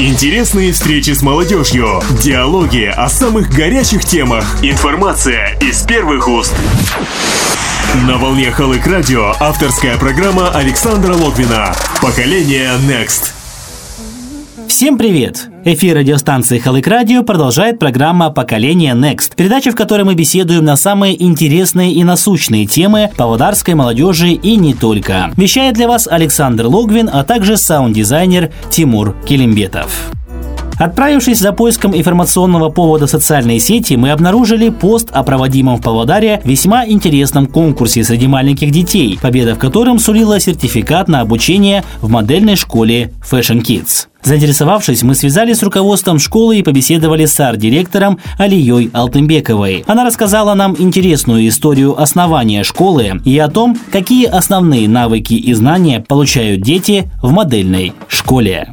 Интересные встречи с молодежью, диалоги о самых горячих темах, информация из первых уст. На волне Халык Радио авторская программа Александра Логвина «Поколение Next». Всем привет! Эфир радиостанции Халык Радио продолжает программа «Поколение Next», передача, в которой мы беседуем на самые интересные и насущные темы павлодарской молодежи и не только. Вещает для вас Александр Логвин, а также саунд-дизайнер Тимур Килимбетов. Отправившись за поиском информационного повода в социальные сети, мы обнаружили пост о проводимом в Павлодаре весьма интересном конкурсе среди маленьких детей, победа в котором сулила сертификат на обучение в модельной школе Fashion Kids. Заинтересовавшись, мы связались с руководством школы и побеседовали с арт-директором Алией Алтынбековой. Она рассказала нам интересную историю основания школы и о том, какие основные навыки и знания получают дети в модельной школе.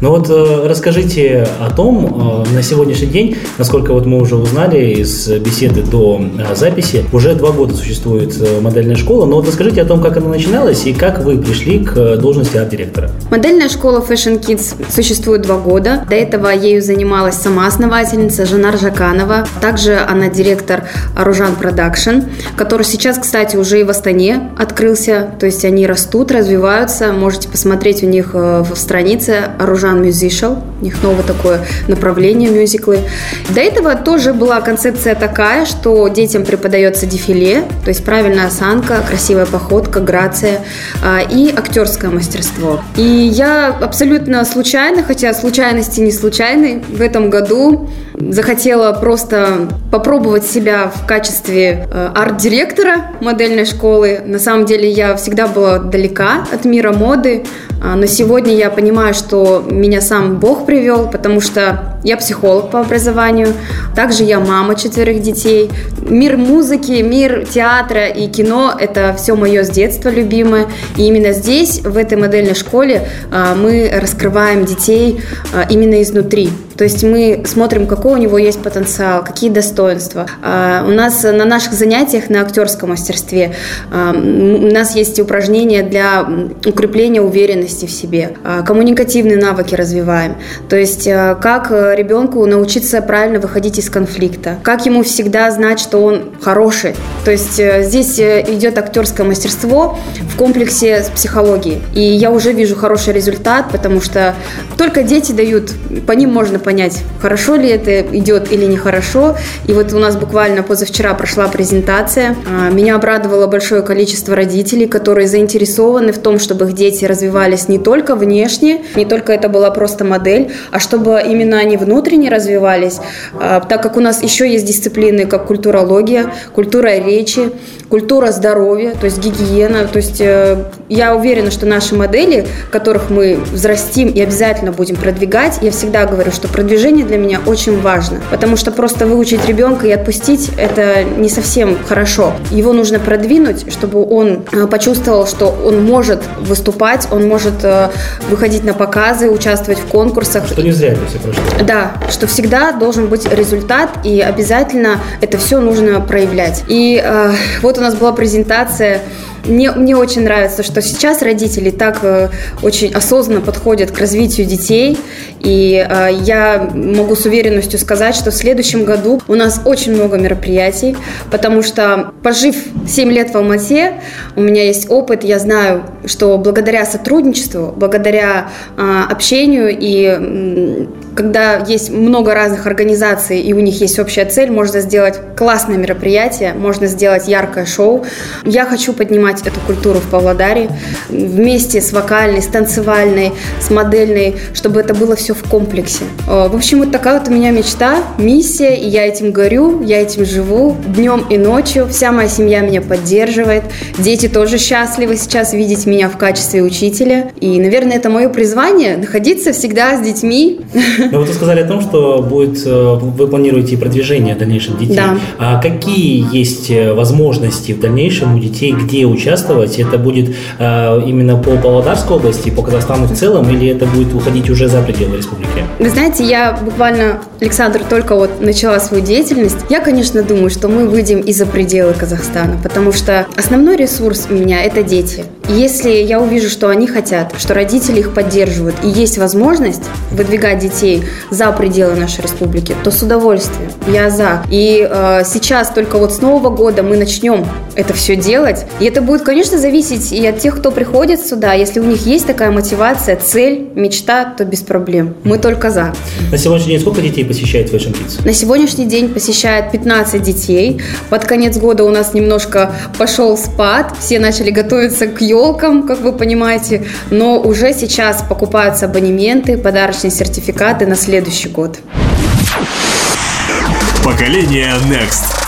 Ну вот э, расскажите о том, э, на сегодняшний день, насколько вот мы уже узнали из беседы до э, записи, уже два года существует модельная школа, но вот расскажите о том, как она начиналась и как вы пришли к должности арт-директора. Модельная школа Fashion Kids существует два года. До этого ею занималась сама основательница Жанар Жаканова. Также она директор Оружан Production, который сейчас, кстати, уже и в Астане открылся. То есть они растут, развиваются. Можете посмотреть у них в странице Оружан Жан Мюзишел. У них новое такое направление мюзиклы. До этого тоже была концепция такая, что детям преподается дефиле, то есть правильная осанка, красивая походка, грация а, и актерское мастерство. И я абсолютно случайно, хотя случайности не случайны, в этом году захотела просто попробовать себя в качестве э, арт-директора модельной школы. На самом деле я всегда была далека от мира моды, а, но сегодня я понимаю, что меня сам Бог привел, потому что я психолог по образованию, также я мама четверых детей. Мир музыки, мир театра и кино – это все мое с детства любимое. И именно здесь, в этой модельной школе, а, мы раскрываем детей а, именно изнутри. То есть мы смотрим, какой у него есть потенциал, какие достоинства. А, у нас на наших занятиях на актерском мастерстве у нас есть упражнения для укрепления уверенности в себе, коммуникативные навыки развиваем. То есть как ребенку научиться правильно выходить из конфликта, как ему всегда знать, что он хороший. То есть э, здесь э, идет актерское мастерство в комплексе с психологией. И я уже вижу хороший результат, потому что только дети дают, по ним можно понять, хорошо ли это идет или нехорошо. И вот у нас буквально позавчера прошла презентация. А, меня обрадовало большое количество родителей, которые заинтересованы в том, чтобы их дети развивались не только внешне, не только это была просто модель, а чтобы именно они внутренне развивались, а, так как у нас еще есть дисциплины, как культурология, культура речи, культура здоровья, то есть гигиена. То есть э, я уверена, что наши модели, которых мы взрастим и обязательно будем продвигать, я всегда говорю, что продвижение для меня очень важно, потому что просто выучить ребенка и отпустить это не совсем хорошо. Его нужно продвинуть, чтобы он э, почувствовал, что он может выступать, он может э, выходить на показы, участвовать в конкурсах. Что не зря это все прошло. Да, что всегда должен быть результат, и обязательно это все нужно проявлять. И э, вот у нас была презентация мне, мне очень нравится, что сейчас родители так э, очень осознанно подходят к развитию детей. И э, я могу с уверенностью сказать, что в следующем году у нас очень много мероприятий, потому что, пожив 7 лет в Алмате, у меня есть опыт, я знаю, что благодаря сотрудничеству, благодаря э, общению и когда есть много разных организаций и у них есть общая цель, можно сделать классное мероприятие, можно сделать яркое шоу. Я хочу поднимать эту культуру в Павлодаре вместе с вокальной, с танцевальной, с модельной, чтобы это было все в комплексе. В общем, вот такая вот у меня мечта, миссия, и я этим горю, я этим живу днем и ночью. Вся моя семья меня поддерживает. Дети тоже счастливы сейчас видеть меня в качестве учителя. И, наверное, это мое призвание – находиться всегда с детьми, Но вот вы сказали о том, что будет, э, вы планируете продвижение дальнейших детей. Да. А какие есть э, возможности в дальнейшем у детей, где участвовать? Это будет э, именно по Павлодарской области, по Казахстану в целом, или это будет уходить уже за пределы республики? Вы знаете, я буквально, Александр, только вот начала свою деятельность. Я, конечно, думаю, что мы выйдем и за пределы Казахстана, потому что основной ресурс у меня – это дети. Если я увижу, что они хотят, что родители их поддерживают, и есть возможность выдвигать детей за пределы нашей республики, то с удовольствием. Я за. И э, сейчас только вот с Нового года мы начнем это все делать. И это будет, конечно, зависеть и от тех, кто приходит сюда. Если у них есть такая мотивация, цель, мечта, то без проблем. Мы только за. На сегодняшний день сколько детей посещает Fashion Kids? На сегодняшний день посещает 15 детей. Под конец года у нас немножко пошел спад. Все начали готовиться к елкам, как вы понимаете. Но уже сейчас покупаются абонементы, подарочные сертификаты на следующий год. Поколение Next.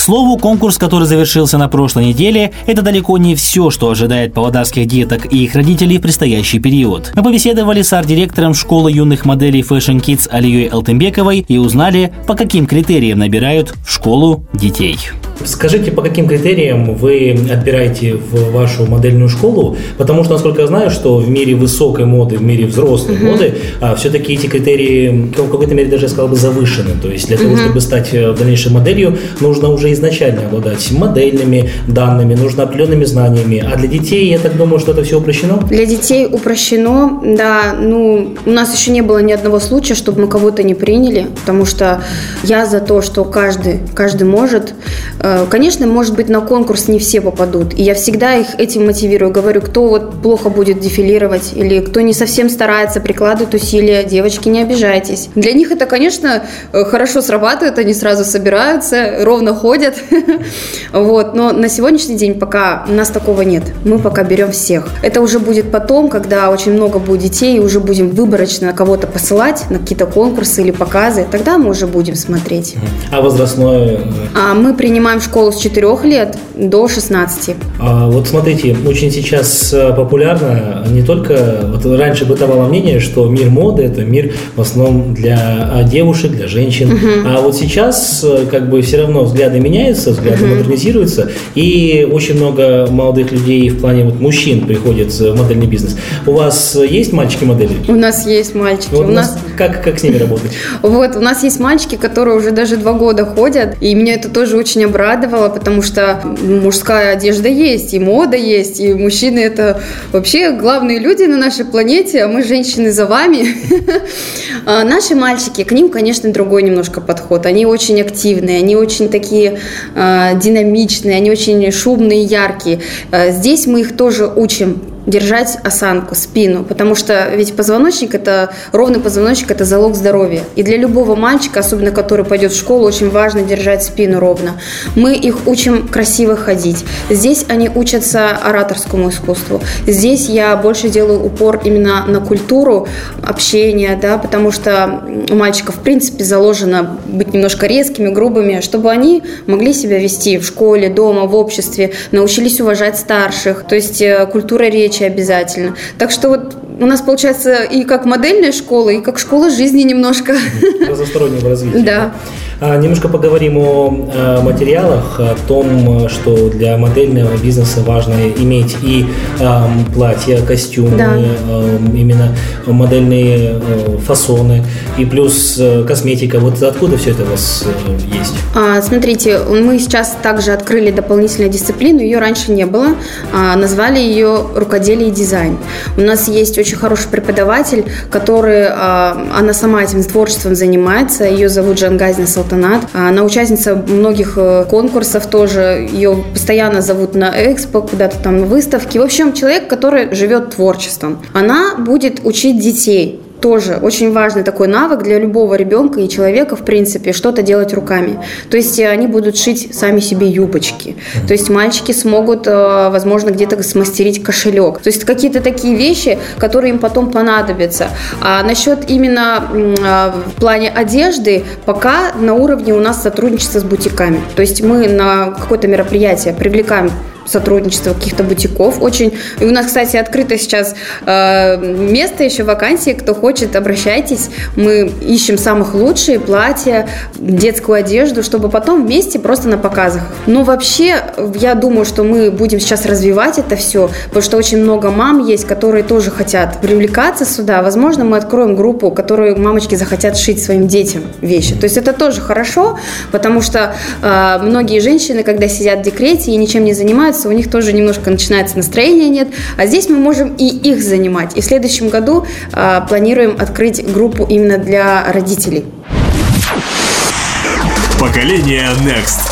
К слову, конкурс, который завершился на прошлой неделе, это далеко не все, что ожидает павлодарских деток и их родителей в предстоящий период. Мы побеседовали с арт-директором школы юных моделей Fashion Kids Алией Алтынбековой и узнали, по каким критериям набирают в школу детей. Скажите, по каким критериям вы отбираете в вашу модельную школу? Потому что, насколько я знаю, что в мире высокой моды, в мире взрослой uh-huh. моды, а, все-таки эти критерии в какой-то мере даже, я сказал бы, завышены. То есть для uh-huh. того, чтобы стать э, дальнейшей моделью, нужно уже изначально обладать модельными данными, нужно определенными знаниями. А для детей, я так думаю, что это все упрощено? Для детей упрощено, да. Ну, у нас еще не было ни одного случая, чтобы мы кого-то не приняли, потому что я за то, что каждый, каждый может э, конечно, может быть, на конкурс не все попадут. И я всегда их этим мотивирую. Говорю, кто вот плохо будет дефилировать или кто не совсем старается, прикладывает усилия, девочки, не обижайтесь. Для них это, конечно, э, хорошо срабатывает, они сразу собираются, ровно ходят. Вот. Но на сегодняшний день пока у нас такого нет. Мы пока берем всех. Это уже будет потом, когда очень много будет детей, и уже будем выборочно кого-то посылать на какие-то конкурсы или показы. Тогда мы уже будем смотреть. А возрастное? Э, а мы принимаем в школу с 4 лет до 16. А, вот смотрите, очень сейчас э, популярно не только... Вот раньше бытовало мнение, что мир моды – это мир в основном для а, девушек, для женщин. Угу. А вот сейчас э, как бы все равно взгляды меняются, взгляды угу. модернизируются, и очень много молодых людей в плане вот мужчин приходят в модельный бизнес. У вас есть мальчики-модели? У нас есть мальчики. Вот у нас... Как, как с ними работать? Вот, у нас есть мальчики, которые уже даже два года ходят, и меня это тоже очень обрадовало радовало, потому что мужская одежда есть, и мода есть, и мужчины это вообще главные люди на нашей планете, а мы женщины за вами. А наши мальчики, к ним, конечно, другой немножко подход. Они очень активные, они очень такие динамичные, они очень шумные, яркие. А, здесь мы их тоже учим держать осанку, спину, потому что ведь позвоночник это ровный позвоночник это залог здоровья. И для любого мальчика, особенно который пойдет в школу, очень важно держать спину ровно. Мы их учим красиво ходить. Здесь они учатся ораторскому искусству. Здесь я больше делаю упор именно на культуру общения, да, потому что у мальчиков в принципе заложено быть немножко резкими, грубыми, чтобы они могли себя вести в школе, дома, в обществе, научились уважать старших. То есть э, культура речи речи обязательно. Так что вот у нас получается и как модельная школа, и как школа жизни немножко. Разностороннего развития. Да. А, немножко поговорим о, материалах, о том, что для модельного бизнеса важно иметь и э, платья, костюмы, да. э, именно модельные э, фасоны, и плюс э, косметика. Вот откуда все это у вас э, есть? А, смотрите, мы сейчас также открыли дополнительную дисциплину, ее раньше не было. А, назвали ее рукоделие и дизайн. У нас есть очень хороший преподаватель, который, а, она сама этим творчеством занимается, ее зовут Джангазина Салтан Салтанат. Она участница многих э, конкурсов тоже. Ее постоянно зовут на экспо, куда-то там на выставки. В общем, человек, который живет творчеством. Она будет учить детей тоже очень важный такой навык для любого ребенка и человека, в принципе, что-то делать руками. То есть э, они будут шить сами себе юбочки. То есть мальчики смогут, э, возможно, где-то смастерить кошелек. То есть какие-то такие вещи, которые им потом понадобятся. А насчет именно э, в плане одежды, пока на уровне у нас сотрудничество с бутиками. То есть мы на какое-то мероприятие привлекаем сотрудничество каких-то бутиков. Очень. И у нас, кстати, открыто сейчас э, место еще вакансии. Кто хочет, обращайтесь. Мы ищем самых лучшие платья, детскую одежду, чтобы потом вместе просто на показах. Но вообще, я думаю, что мы будем сейчас развивать это все, потому что очень много мам есть, которые тоже хотят привлекаться сюда. Возможно, мы откроем группу, которую мамочки захотят шить своим детям вещи. То есть это тоже хорошо, потому что э, многие женщины, когда сидят в декрете и ничем не занимаются, занимаются, у них тоже немножко начинается настроение нет, а здесь мы можем и их занимать. И в следующем году э, планируем открыть группу именно для родителей. Поколение Next.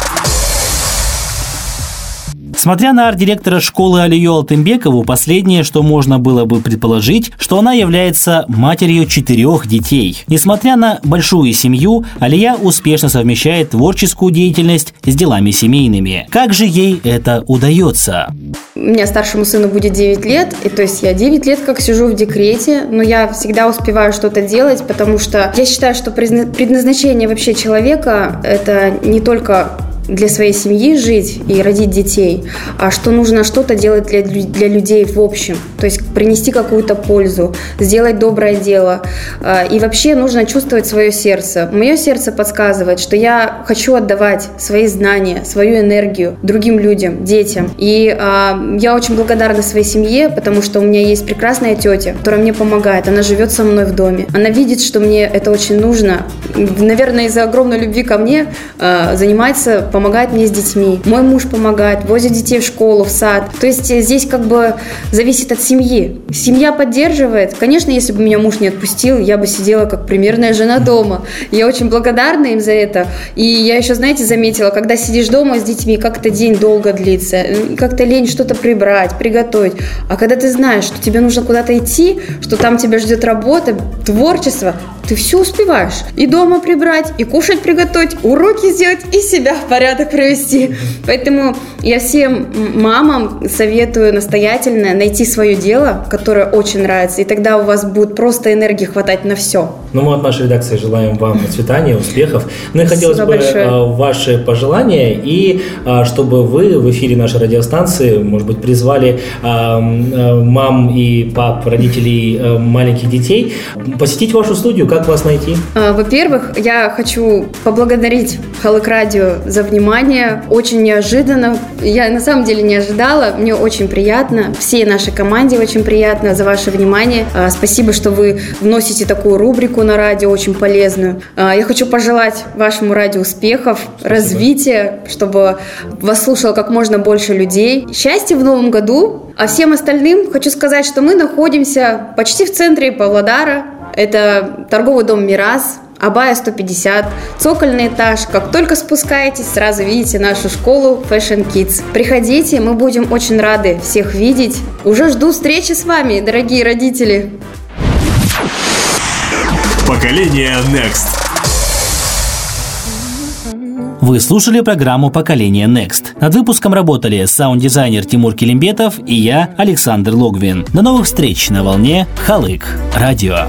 Смотря на арт-директора школы Алию Алтынбекову, последнее, что можно было бы предположить, что она является матерью четырех детей. Несмотря на большую семью, Алия успешно совмещает творческую деятельность с делами семейными. Как же ей это удается? У меня старшему сыну будет 9 лет, и то есть я 9 лет как сижу в декрете, но я всегда успеваю что-то делать, потому что я считаю, что предназначение вообще человека – это не только для своей семьи жить и родить детей, а что нужно что-то делать для, для людей в общем. То есть принести какую-то пользу, сделать доброе дело. А, и вообще нужно чувствовать свое сердце. Мое сердце подсказывает, что я хочу отдавать свои знания, свою энергию другим людям, детям. И э, я очень благодарна своей семье, потому что у меня есть прекрасная тетя, которая мне помогает. Она живет со мной в доме. Она видит, что мне это очень нужно. Наверное, из-за огромной любви ко мне э, занимается мне с детьми, мой муж помогает, возит детей в школу, в сад. То есть э, здесь как бы зависит от семьи. Семья поддерживает. Конечно, если бы меня муж не отпустил, я бы сидела как примерная жена дома. Я очень благодарна им за это. И я еще, знаете, заметила, когда сидишь дома с детьми, как то день долго длится, как-то лень что-то прибрать, приготовить. А когда ты знаешь, что тебе нужно куда-то идти, что там тебя ждет работа, творчество, ты все успеваешь. И дома прибрать, и кушать приготовить, уроки сделать, и себя в порядок привести. Поэтому я всем мамам советую настоятельно найти свое дело, которое очень нравится, и тогда у вас будет просто энергии хватать на все. Ну, мы от нашей редакции желаем вам процветания, успехов. Ну и хотелось бы большое. А, ваши пожелания, и а, чтобы вы в эфире нашей радиостанции, может быть, призвали а, мам и пап, родителей маленьких детей посетить вашу студию. Как вас найти? Во-первых, я хочу поблагодарить Халык Радио за внимание. Очень неожиданно. Я на самом деле не ожидала. Мне очень приятно. Всей нашей команде очень приятно за ваше внимание. Спасибо, что вы вносите такую рубрику рубрику на радио очень полезную. А, я хочу пожелать вашему радио успехов, Спасибо. развития, чтобы вас слушало как можно больше людей. Счастья в новом году. А всем остальным хочу сказать, что мы находимся почти в центре Павлодара. Это торговый дом «Мирас», Абая 150, цокольный этаж. Как только спускаетесь, сразу видите нашу школу Fashion Kids. Приходите, мы будем очень рады всех видеть. Уже жду встречи с вами, дорогие родители. Поколение Next. Вы слушали программу «Поколение Next». Над выпуском работали саунд-дизайнер Тимур Келимбетов и я, Александр Логвин. До новых встреч на волне «Халык» радио.